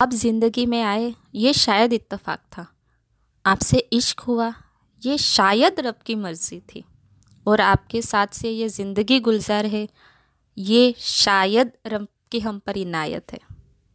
आप ज़िंदगी में आए, ये शायद इत्तेफाक था। आपसे इश्क हुआ, ये शायद रब की मर्ज़ी थी। और आपके साथ से ये ज़िंदगी गुलजार है, ये शायद रब की हम पर इनायत है।